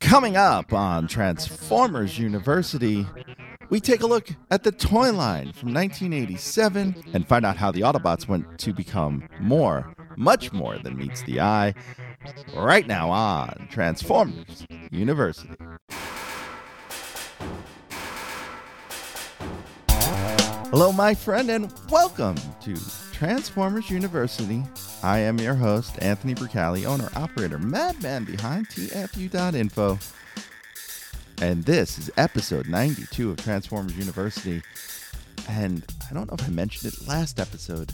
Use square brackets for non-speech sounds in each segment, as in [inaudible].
Coming up on Transformers University, we take a look at the toy line from 1987 and find out how the Autobots went to become more, much more than meets the eye. Right now on Transformers University. Hello, my friend, and welcome to Transformers University. I am your host, Anthony Bricali, owner operator, madman behind TFU.info. And this is episode 92 of Transformers University. And I don't know if I mentioned it last episode,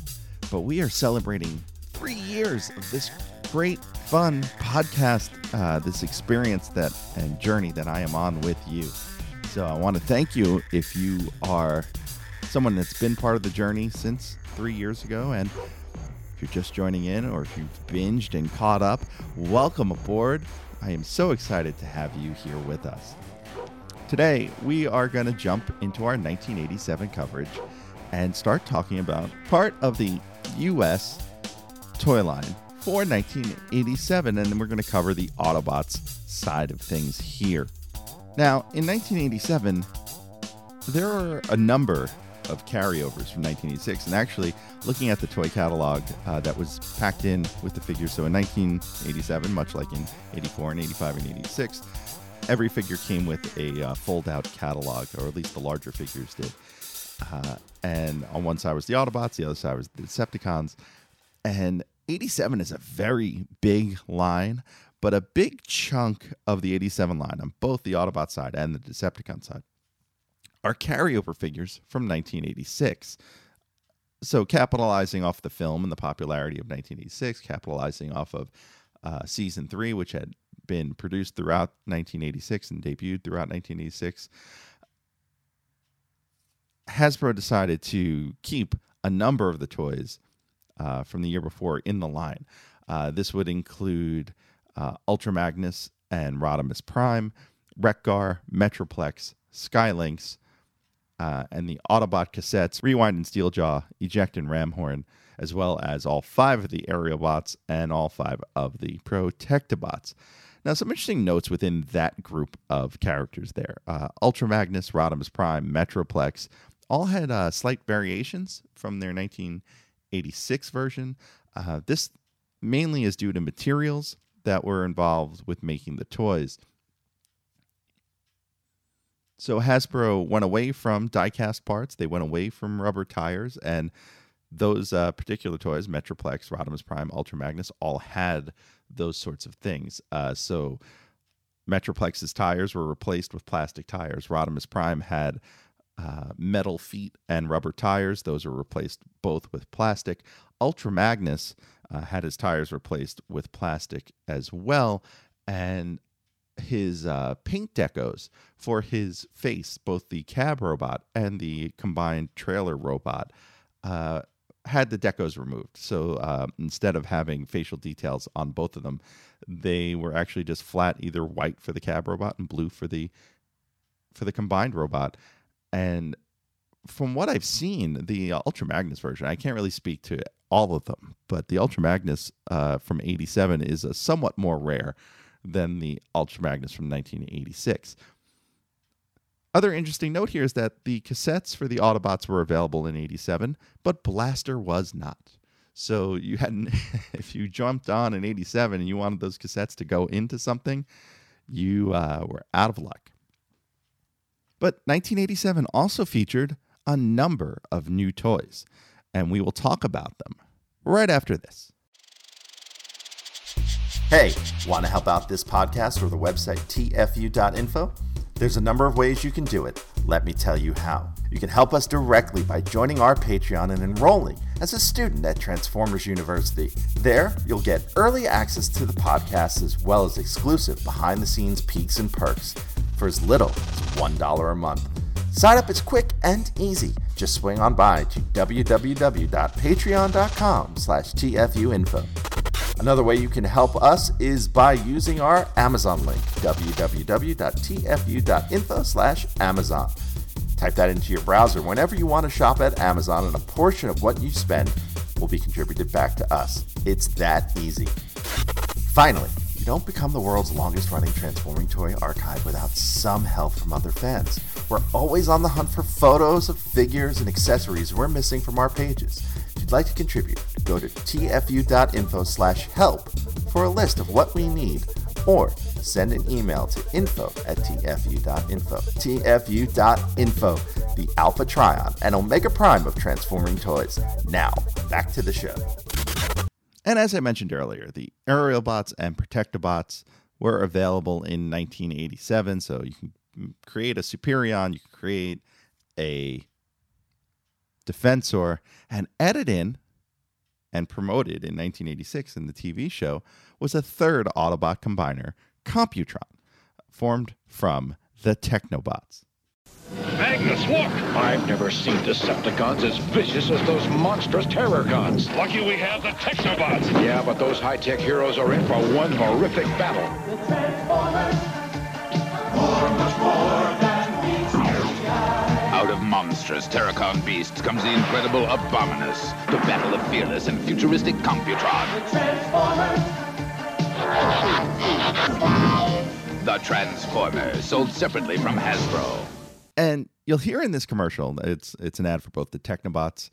but we are celebrating three years of this great, fun podcast, uh, this experience that and journey that I am on with you. So I want to thank you if you are someone that's been part of the journey since three years ago. And if you're just joining in or if you've binged and caught up, welcome aboard. I am so excited to have you here with us. Today, we are going to jump into our 1987 coverage and start talking about part of the U.S. toy line for 1987, and then we're going to cover the Autobots side of things here. Now, in 1987, there are a number of carryovers from 1986. And actually, looking at the toy catalog uh, that was packed in with the figures, so in 1987, much like in 84 and 85 and 86, every figure came with a uh, fold out catalog, or at least the larger figures did. Uh, and on one side was the Autobots, the other side was the Decepticons. And 87 is a very big line, but a big chunk of the 87 line on both the Autobot side and the Decepticon side are carryover figures from 1986. So, capitalizing off the film and the popularity of 1986, capitalizing off of uh, season three, which had been produced throughout 1986 and debuted throughout 1986, Hasbro decided to keep a number of the toys uh, from the year before in the line. Uh, this would include uh, Ultra Magnus and Rodimus Prime, Wreck-Gar, Metroplex, Skylynx, uh, and the Autobot cassettes, Rewind and Steeljaw, Eject and Ramhorn, as well as all five of the Aerialbots and all five of the Protectobots. Now, some interesting notes within that group of characters there. Uh, Ultra Magnus, Rodimus Prime, Metroplex all had uh, slight variations from their 1986 version. Uh, this mainly is due to materials that were involved with making the toys. So Hasbro went away from diecast parts. They went away from rubber tires, and those uh, particular toys, Metroplex, Rodimus Prime, Ultra Magnus, all had those sorts of things. Uh, so Metroplex's tires were replaced with plastic tires. Rodimus Prime had uh, metal feet and rubber tires. Those were replaced both with plastic. Ultra Magnus uh, had his tires replaced with plastic as well. And his uh, paint decos for his face, both the cab robot and the combined trailer robot, uh, had the decos removed. So uh, instead of having facial details on both of them, they were actually just flat, either white for the cab robot and blue for the for the combined robot. And from what I've seen, the Ultra Magnus version, I can't really speak to all of them, but the Ultra Magnus uh, from '87 is a somewhat more rare than the Ultra Magnus from 1986. Other interesting note here is that the cassettes for the Autobots were available in 87, but Blaster was not. So you hadn't [laughs] if you jumped on in 87 and you wanted those cassettes to go into something, you uh, were out of luck. But 1987 also featured a number of new toys, and we will talk about them right after this. Hey, want to help out this podcast or the website tfu.info? There's a number of ways you can do it. Let me tell you how. You can help us directly by joining our Patreon and enrolling as a student at Transformers University. There, you'll get early access to the podcast as well as exclusive behind the scenes peeks and perks for as little as $1 a month. Sign up is quick and easy. Just swing on by to www.patreon.com slash tfuinfo. Another way you can help us is by using our Amazon link, www.tfu.info slash Amazon. Type that into your browser whenever you want to shop at Amazon, and a portion of what you spend will be contributed back to us. It's that easy. Finally, You don't become the world's longest running transforming toy archive without some help from other fans. We're always on the hunt for photos of figures and accessories we're missing from our pages. If you'd like to contribute, go to tfu.info slash help for a list of what we need or send an email to info at tfu.info. tfu.info, the Alpha Trion and Omega Prime of transforming toys. Now, back to the show. And as I mentioned earlier, the Aerialbots and Protectobots were available in 1987. So you can create a Superion, you can create a Defensor, and edit in and promoted in 1986 in the TV show was a third Autobot combiner, Computron, formed from the Technobots. Magnus, look! I've never seen Decepticons as vicious as those monstrous Terrorcons. Lucky we have the Technobots. Yeah, but those high-tech heroes are in for one horrific battle. Monstrous Terrorcon beasts comes the incredible Abominus to battle the fearless and futuristic Computron. The Transformers, The Transformers, sold separately from Hasbro. And you'll hear in this commercial, it's it's an ad for both the Technobots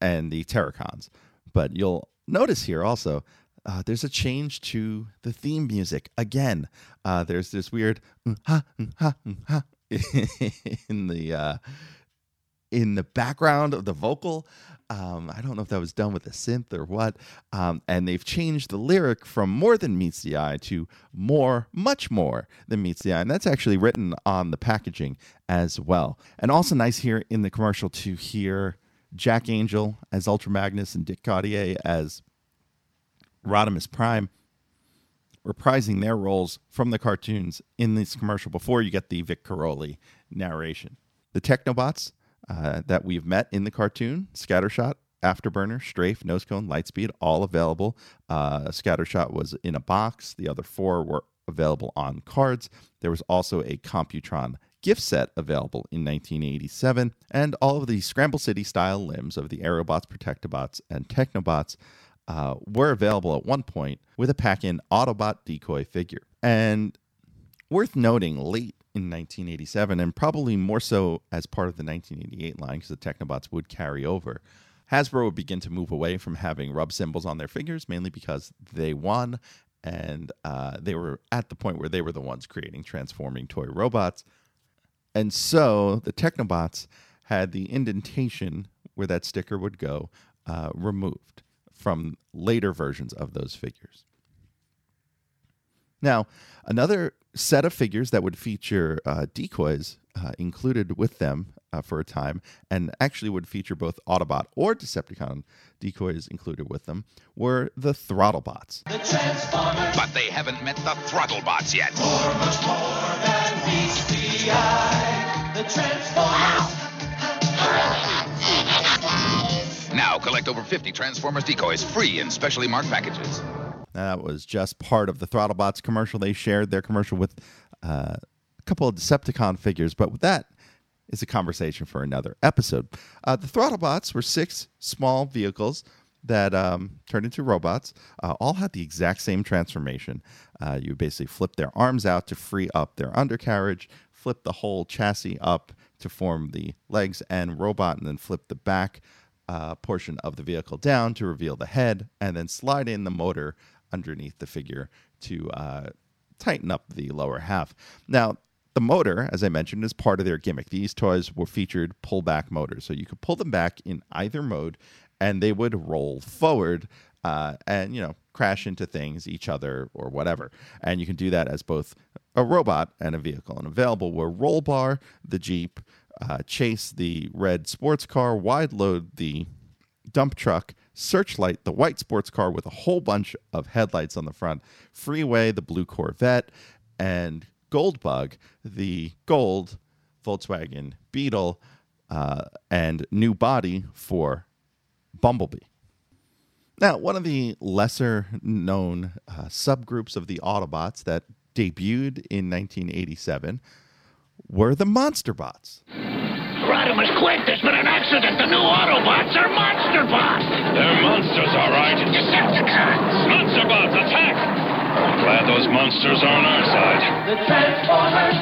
and the Terrorcons. But you'll notice here also, uh, there's a change to the theme music again. Uh, there's this weird mm, ha, mm, ha, mm, ha, [laughs] in the uh, in the background of the vocal. Um, I don't know if that was done with a synth or what. Um, and they've changed the lyric from more than meets the eye to more, much more than meets the eye. And that's actually written on the packaging as well. And also nice here in the commercial to hear Jack Angel as Ultra Magnus and Dick Gautier as Rodimus Prime reprising their roles from the cartoons in this commercial before you get the Vic Caroli narration. The Technobots uh, that we've met in the cartoon, Scattershot, Afterburner, Strafe, Nosecone, Lightspeed, all available. Uh, Scattershot was in a box. The other four were available on cards. There was also a Computron gift set available in 1987, and all of the Scramble City style limbs of the Aerobots, Protectobots, and Technobots uh, were available at one point with a pack in Autobot decoy figure. And worth noting, late in 1987, and probably more so as part of the 1988 line, because the Technobots would carry over. Hasbro would begin to move away from having rub symbols on their figures, mainly because they won and uh, they were at the point where they were the ones creating transforming toy robots. And so the Technobots had the indentation where that sticker would go uh, removed from later versions of those figures. Now, another set of figures that would feature uh, decoys uh, included with them uh, for a time, and actually would feature both Autobot or Decepticon decoys included with them, were the Throttlebots. the Transformers, But they haven't met the Throttlebots yet. more, much more than meets the eye. The Transformers, Now collect over 50 Transformers decoys free in specially marked packages. That was just part of the Throttlebots commercial. They shared their commercial with uh, a couple of Decepticon figures, but that is a conversation for another episode. Uh, the Throttlebots were six small vehicles that um, turned into robots. Uh, all had the exact same transformation. Uh, you basically flip their arms out to free up their undercarriage, flip the whole chassis up to form the legs and robot, and then flip the back uh, portion of the vehicle down to reveal the head, and then slide in the motor underneath the figure to uh, tighten up the lower half. Now, the motor, as I mentioned, is part of their gimmick. These toys were featured pullback motors, so you could pull them back in either mode, and they would roll forward uh, and you know crash into things, each other, or whatever. And you can do that as both a robot and a vehicle. And available were Roll Bar, the Jeep, uh, Chase, the red sports car, Wide Load, the dump truck, Searchlight, the white sports car with a whole bunch of headlights on the front, Freeway, the blue Corvette, and Goldbug, the gold Volkswagen Beetle, uh, and new body for Bumblebee. Now, one of the lesser known uh, subgroups of the Autobots that debuted in 1987 were the Monsterbots. Rodimus, quick! There's been an accident! The new Autobots are Monsterbots! They're monsters, all right. Decepticons! Monsterbots, attack! I'm Glad those monsters are on our side. The Transformers,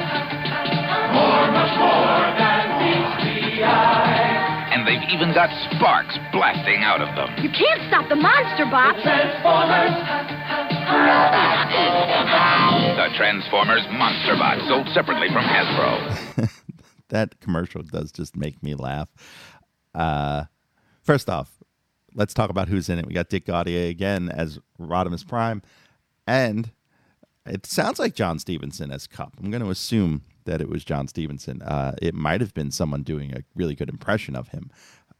more, much more than meets the eye. And they've even got sparks blasting out of them. You can't stop the monster, Bob. Transformers, [laughs] The Transformers Monster Bot, sold separately from Hasbro. [laughs] that commercial does just make me laugh. Uh, first off, let's talk about who's in it. We got Dick Gautier again as Rodimus Prime, and it sounds like John Stevenson as Kup. I'm going to assume that it was John Stevenson. Uh, it might have been someone doing a really good impression of him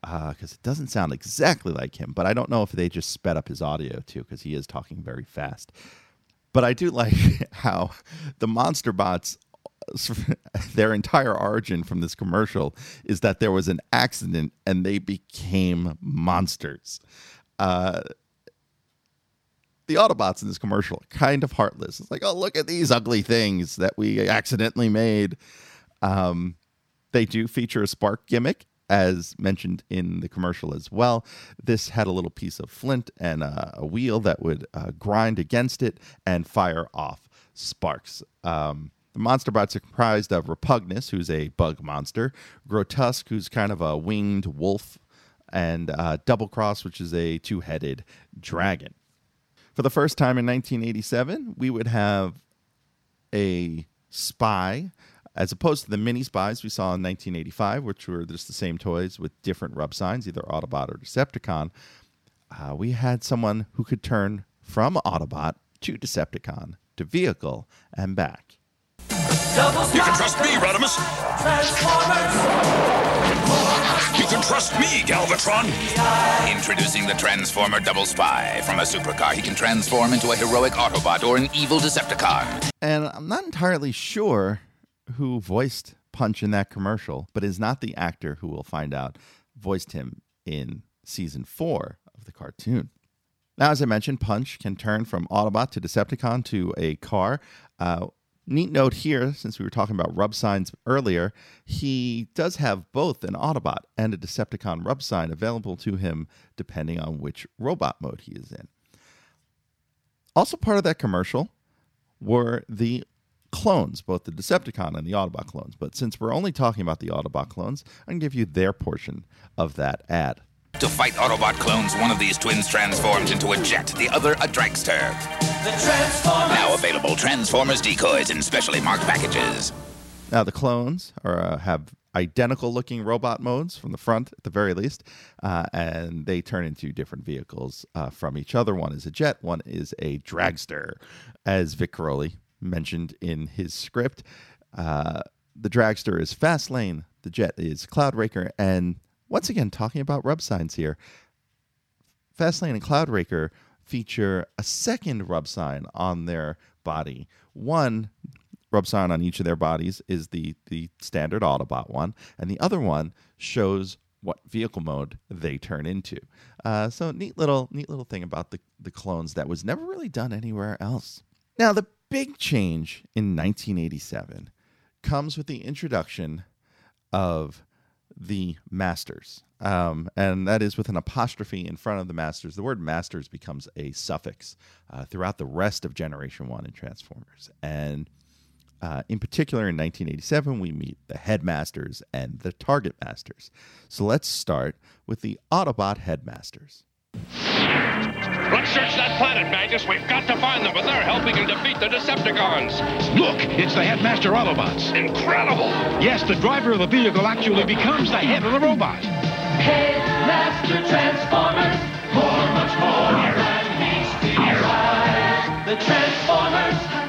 because it doesn't sound exactly like him. But I don't know if they just sped up his audio too because he is talking very fast. But I do like [laughs] how the monster bots [laughs] their entire origin from this commercial is that there was an accident and they became monsters. Uh, the Autobots in this commercial are kind of heartless. It's like, oh, look at these ugly things that we accidentally made. Um, they do feature a spark gimmick, as mentioned in the commercial as well. This had a little piece of flint and a, a wheel that would uh, grind against it and fire off sparks. Um, the monster bots are comprised of Repugnus, who's a bug monster, Grotesque, who's kind of a winged wolf, and uh, Double Cross, which is a two headed dragon. For the first time in 1987, we would have a spy as opposed to the mini spies we saw in 1985, which were just the same toys with different rub signs, either Autobot or Decepticon. Uh, we had someone who could turn from Autobot to Decepticon to vehicle and back. You can trust me, Rodimus. Transformers, You can trust me, Galvatron. Introducing the Transformer Double Spy. From a supercar, he can transform into a heroic Autobot or an evil Decepticon. And I'm not entirely sure who voiced Punch in that commercial, but is not the actor who we'll find out voiced him in season four of the cartoon. Now, as I mentioned, Punch can turn from Autobot to Decepticon to a car. Uh, neat note here, since we were talking about rub signs earlier, he does have both an Autobot and a Decepticon rub sign available to him depending on which robot mode he is in. Also, part of that commercial were the clones, both the Decepticon and the Autobot clones. But since we're only talking about the Autobot clones, I can give you their portion of that ad. To fight Autobot clones, one of these twins transforms into a jet, the other a dragster. the Transformers, Now available Transformers decoys in specially marked packages. Now, the clones are, uh, have identical looking robot modes from the front, at the very least, uh, and they turn into different vehicles uh, from each other. One is a jet, one is a dragster. As Vic Caroli mentioned in his script, uh, the dragster is Fastlane, the jet is Cloudraker, and once again, talking about rub signs here, Fastlane and Cloudraker feature a second rub sign on their body. One rub sign on each of their bodies is the the standard Autobot one, and the other one shows what vehicle mode they turn into. Uh, so neat little neat little thing about the the clones that was never really done anywhere else. Now the big change in 1987 comes with the introduction of the masters. Um, and that is with an apostrophe in front of the masters. The word masters becomes a suffix uh, throughout the rest of Generation 1 in Transformers. And uh, in particular, in 1987, we meet the headmasters and the target masters. So let's start with the Autobot headmasters. Let's search that planet, Magnus. We've got to find them, but they're helping to defeat the Decepticons. Look, it's the Headmaster Autobots. Incredible! Yes, the driver of the vehicle actually becomes the head of the robot. Headmaster Transformers, more, much more than meets the eye. The Transformers,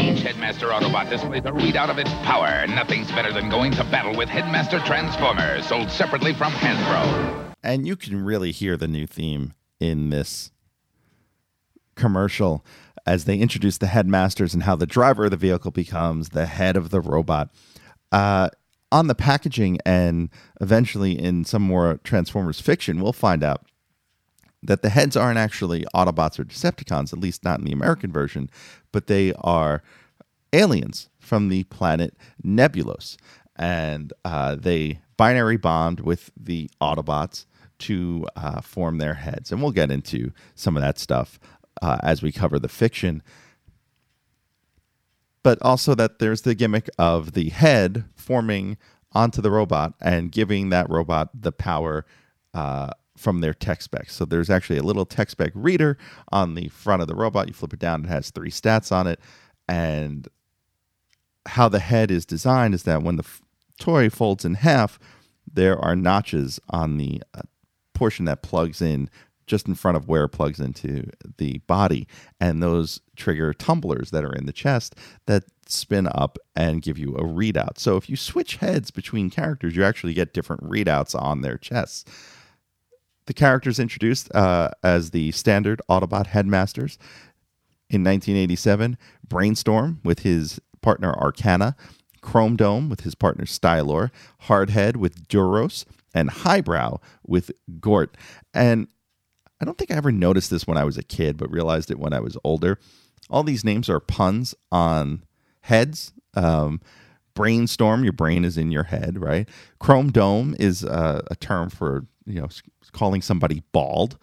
Each Headmaster Autobot displays a readout of its power. Nothing's better than going to battle with Headmaster Transformers, sold separately from Hasbro. And you can really hear the new theme in this commercial as they introduce the headmasters and how the driver of the vehicle becomes the head of the robot. Uh, on the packaging and eventually in some more Transformers fiction, we'll find out that the heads aren't actually Autobots or Decepticons, at least not in the American version, but they are aliens from the planet Nebulos. And uh, they binary bond with the Autobots to uh, form their heads. And we'll get into some of that stuff uh, as we cover the fiction. But also that there's the gimmick of the head forming onto the robot and giving that robot the power uh, from their tech specs. So there's actually a little tech spec reader on the front of the robot. You flip it down, it has three stats on it. And how the head is designed is that when the toy folds in half, there are notches on the uh, portion that plugs in just in front of where it plugs into the body. And those trigger tumblers that are in the chest that spin up and give you a readout. So if you switch heads between characters, you actually get different readouts on their chests. The characters introduced uh, as the standard Autobot headmasters in 1987 Brainstorm with his partner Arcana, Chrome Dome with his partner Stylor, Hardhead with Duros, and Highbrow with Gort. And I don't think I ever noticed this when I was a kid, but realized it when I was older. All these names are puns on heads. Um, brainstorm, your brain is in your head, right? Chrome Dome is uh, a term for you know calling somebody bald.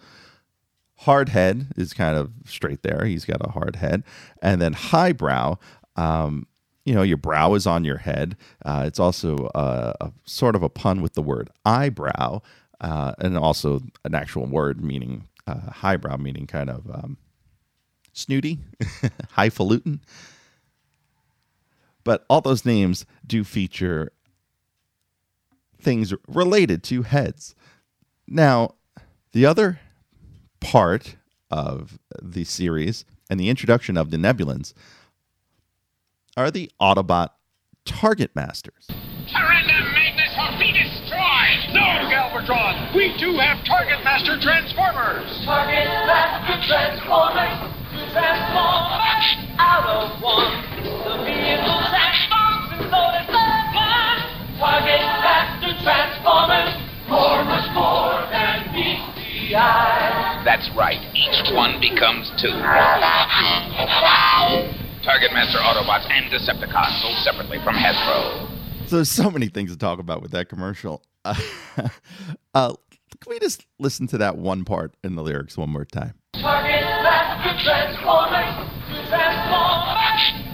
Hard head is kind of straight there. He's got a hard head, and then highbrow. Um, you know, your brow is on your head. Uh, it's also a, a sort of a pun with the word eyebrow, uh, and also an actual word meaning uh, highbrow, meaning kind of um, snooty, [laughs] highfalutin. But all those names do feature things related to heads. Now, the other part of the series and the introduction of the Nebulans are the Autobot Target Masters. Surrender, Magnus, or be destroyed! No, Galvatron! We too have Target Master Transformers! Target Master Transformers to transform out of one. The vehicle transforms and so does the gun. Target Master Transformers, more, much more than meets the eye. That's right. Each one becomes two. Target Master Autobots and Decepticons sold separately from Hasbro. So there's so many things to talk about with that commercial. Uh, [laughs] uh, can we just listen to that one part in the lyrics one more time? Target Master Transformers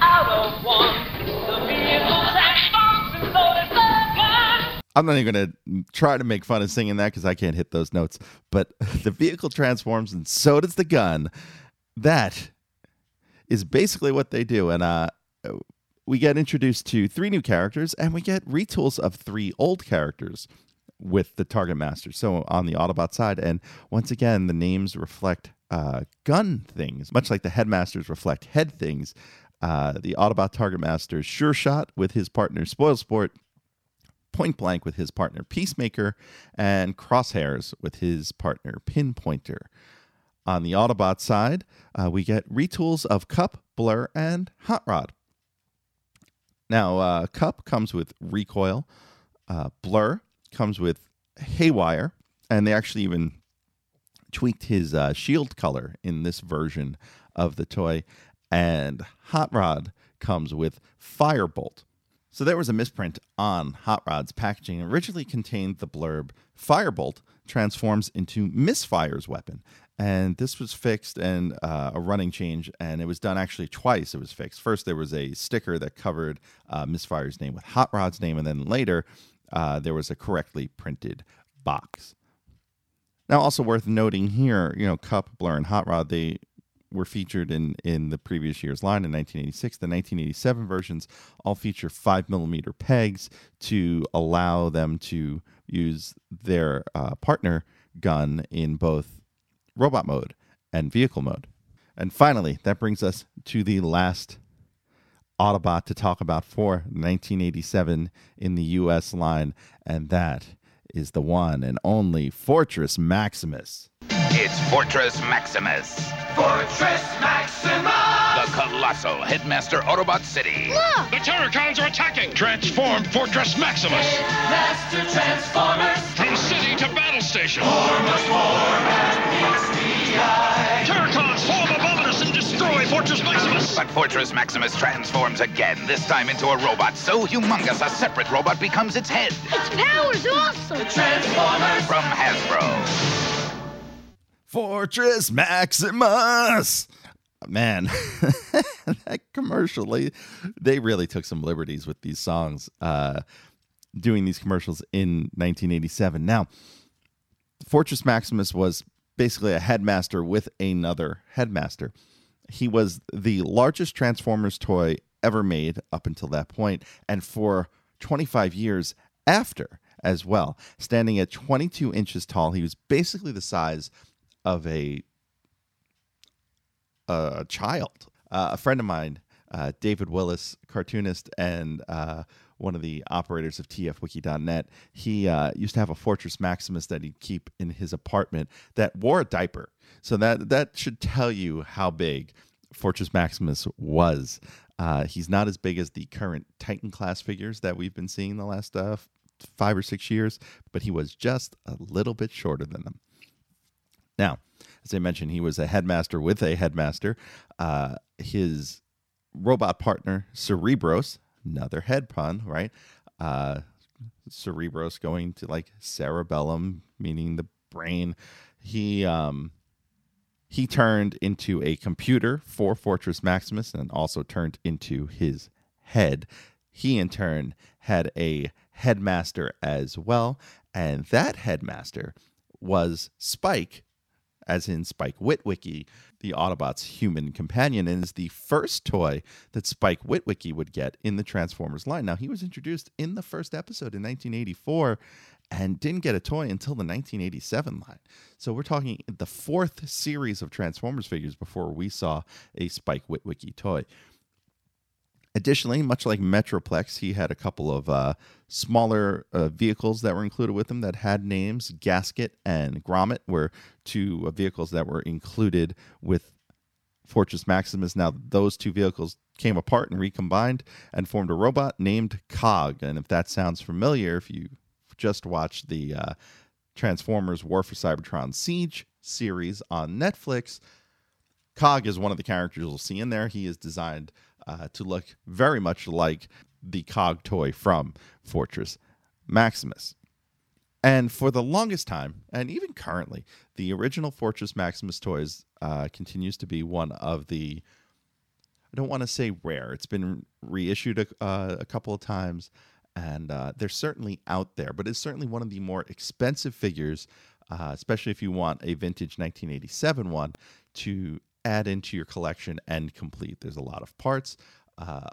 out of one. The vehicle and so does. I'm not even going to try to make fun of singing that because I can't hit those notes. But [laughs] the vehicle transforms and so does the gun. That is basically what they do. And uh, we get introduced to three new characters and we get retools of three old characters with the Target Master. So on the Autobot side. And once again, the names reflect uh, gun things, much like the Headmasters reflect head things. Uh, the Autobot Target Master Sure Shot with his partner Spoilsport Point Blank with his partner Peacemaker, and Crosshairs with his partner Pinpointer. On the Autobot side, uh, we get retools of Kup, Blur, and Hot Rod. Now, uh, Kup comes with Recoil, uh, Blur comes with Haywire, and they actually even tweaked his uh, shield color in this version of the toy. And Hot Rod comes with Firebolt. So there was a misprint on Hot Rod's packaging. It originally contained the blurb Firebolt transforms into Misfire's weapon. And this was fixed and uh, a running change, and it was done actually twice. It was fixed. First, there was a sticker that covered uh, Misfire's name with Hot Rod's name, and then later, uh, there was a correctly printed box. Now, also worth noting here, you know, Kup, Blur, and Hot Rod, they were featured in in the previous year's line in 1986. The 1987 versions all feature five millimeter pegs to allow them to use their uh, partner gun in both robot mode and vehicle mode. And finally, that brings us to the last Autobot to talk about for 1987 in the US line, and that is the one and only Fortress Maximus. It's Fortress Maximus, Fortress Maximus! the colossal headmaster Autobot City. Look! The Terrorcons are attacking! Transform Fortress Maximus! Master Transformers. From city to battle station! More, much more than meets the eye. Terrorcons, form Abominus and destroy Fortress Maximus! But Fortress Maximus transforms again, this time into a robot so humongous a separate robot becomes its head. Its power's awesome. The Transformers. From Hasbro. Fortress Maximus. Man, [laughs] that commercially, they, they really took some liberties with these songs, uh, doing these commercials in 1987. Now, Fortress Maximus was basically a headmaster with another headmaster. He was the largest Transformers toy ever made up until that point, and for 25 years after as well, standing at 22 inches tall. He was basically the size of a a child. Uh, a friend of mine, uh, David Willis, cartoonist and uh, one of the operators of TFWiki.net, he uh, used to have a Fortress Maximus that he'd keep in his apartment that wore a diaper. So that that should tell you how big Fortress Maximus was. Uh, he's not as big as the current Titan class figures that we've been seeing the last uh, five or six years, but he was just a little bit shorter than them. Now, as I mentioned, he was a headmaster with a headmaster. Uh, his robot partner, Cerebros, another head pun, right? Uh, Cerebros going to like cerebellum, meaning the brain. He um, he turned into a computer for Fortress Maximus and also turned into his head. He in turn had a headmaster as well, and that headmaster was Spike, as in Spike Witwicky, the Autobots' human companion, and is the first toy that Spike Witwicky would get in the Transformers line. Now, he was introduced in the first episode in 1984 and didn't get a toy until the 1987 line. So we're talking the fourth series of Transformers figures before we saw a Spike Witwicky toy. Additionally, much like Metroplex, he had a couple of uh, smaller uh, vehicles that were included with him that had names. Gasket and Grommet were two uh, vehicles that were included with Fortress Maximus. Now, those two vehicles came apart and recombined and formed a robot named Cog. And if that sounds familiar, if you just watched the uh, Transformers War for Cybertron Siege series on Netflix, Cog is one of the characters you'll see in there. He is designed uh, to look very much like the cog toy from Fortress Maximus. And for the longest time, and even currently, the original Fortress Maximus toys uh, continues to be one of the, I don't want to say rare, it's been reissued a, uh, a couple of times, and uh, they're certainly out there, but it's certainly one of the more expensive figures, uh, especially if you want a vintage 1987 one, to add into your collection and complete. There's a lot of parts, uh,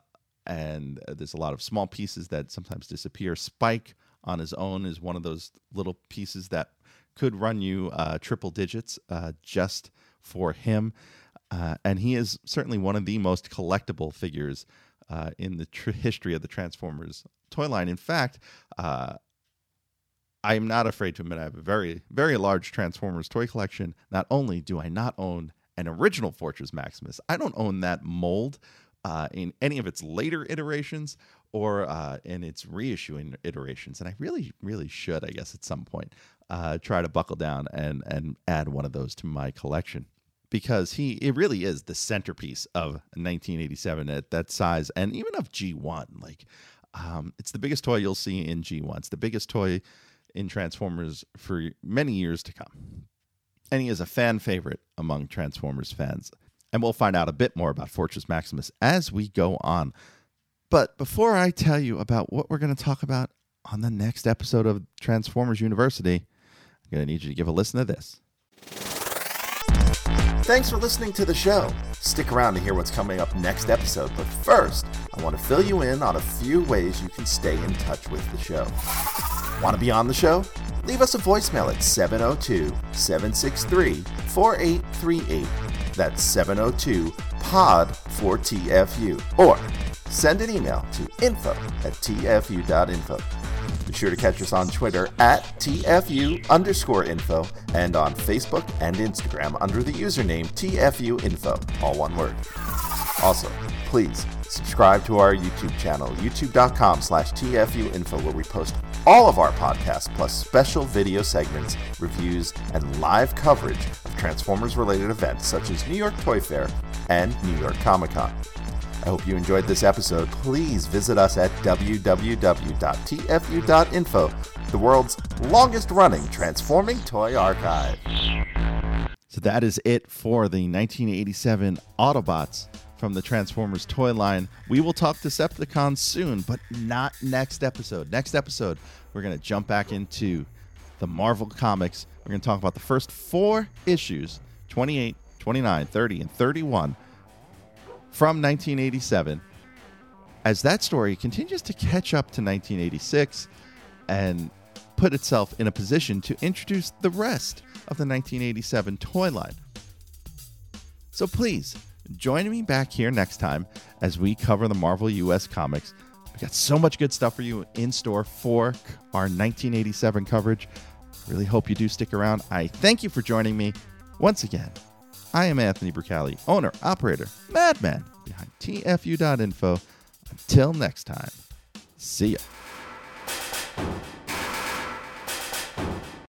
and there's a lot of small pieces that sometimes disappear. Spike on his own is one of those little pieces that could run you uh, triple digits uh, just for him. Uh, and he is certainly one of the most collectible figures uh, in the tr- history of the Transformers toy line. In fact, uh, I am not afraid to admit I have a very, very large Transformers toy collection. Not only do I not own an original Fortress Maximus. I don't own that mold uh, in any of its later iterations or uh, in its reissuing iterations, and I really, really should, I guess, at some point, uh, try to buckle down and and add one of those to my collection because he it really is the centerpiece of 1987 at that size and even of G1. Like, um, it's the biggest toy you'll see in G1. It's the biggest toy in Transformers for many years to come and he is a fan favorite among Transformers fans. And we'll find out a bit more about Fortress Maximus as we go on. But before I tell you about what we're going to talk about on the next episode of Transformers University, I'm going to need you to give a listen to this. Thanks for listening to the show. Stick around to hear what's coming up next episode, but first, I want to fill you in on a few ways you can stay in touch with the show. Want to be on the show? Leave us a voicemail at 702 763 4838. That's 702 POD 4 TFU. Or send an email to info at tfu.info. Be sure to catch us on Twitter at TFU underscore info and on Facebook and Instagram under the username TFU info, all one word. Also, please subscribe to our YouTube channel, youtube.com slash TFU info, where we post all of our podcasts, plus special video segments, reviews, and live coverage of Transformers related events such as New York Toy Fair and New York Comic Con. I hope you enjoyed this episode. Please visit us at www.tfu.info, the world's longest running transforming toy archive. So that is it for the 1987 Autobots from the Transformers toy line. We will talk Decepticons soon, but not next episode. Next episode, we're going to jump back into the Marvel Comics. We're going to talk about the first four issues 28, 29, 30, and 31 from 1987 as that story continues to catch up to 1986 and put itself in a position to introduce the rest of the 1987 toy line. So please join me back here next time as we cover the Marvel US comics. We got so much good stuff for you in store for our 1987 coverage. Really hope you do stick around. I thank you for joining me once again. I am Anthony Bricali, owner, operator, madman behind TFU.info. Until next time, see ya.